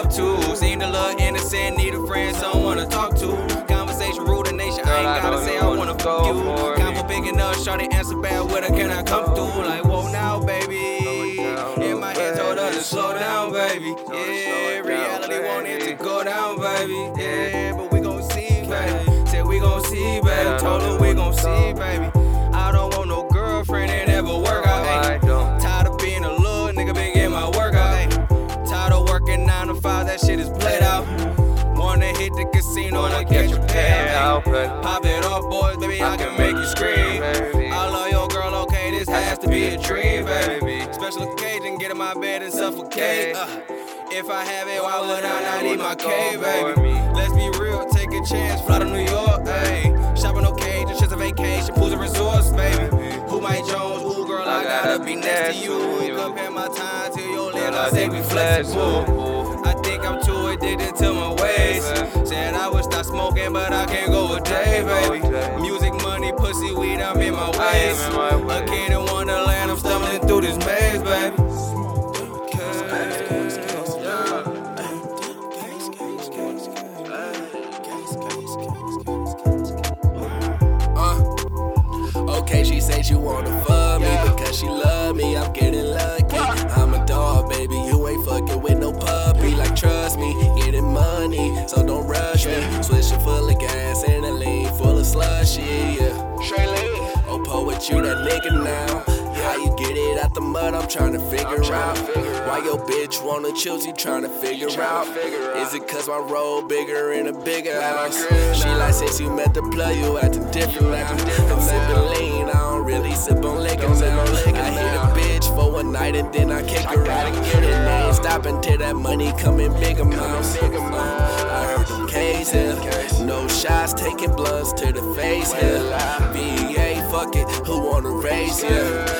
up to. Seem a little innocent, need a friend, someone to talk to. Conversation, rule the nation. I ain't gotta say I wanna fuck you. Convo big enough, shawty answer bad with her, can I come through? Like, whoa now, baby. In my head told her to slow down, baby. Yeah, reality wanted to go down, baby. Yeah, but we gon' see, baby. Said we gon' see, baby. Pop it off, boys, baby, I can make you scream. I love your girl, okay, this has to be a dream, baby. Special occasion, get in my bed and suffocate. Uh, if I have it, why would I not eat my cake, baby? Let's be real, take a chance, fly to New York, ayy. Shopping okay, just just a vacation, pools and resorts, baby. Who Mike Jones, ooh girl, I gotta be next to you. you. Compare my time to your lips, I say we flexible. I think I'm too addicted to my ways. Said I would stop smoking, but I can't go Uh, okay, she say she wanna fuck me because she love me. I'm getting lucky. I'm a dog, baby. You ain't fucking with no puppy. Like trust me, getting money, so don't rush me. Switching full of gas and a lean full of slushy. Yeah. Oh, poet, you that nigga now. Out the mud? I'm trying to figure out. Why your bitch wanna choose you? Trying to figure out. Is it cause my role bigger in a bigger house? She like since you met the plug, you acting different now. I'm sipping lean, I don't really sip on liquor now. I hit a bitch for one night and then I kick her out. And they ain't stopping till that money come in big uh, amounts. I heard them K's here. No shots, taking blunts to the face here. VA, fuck it, who wanna raise ya?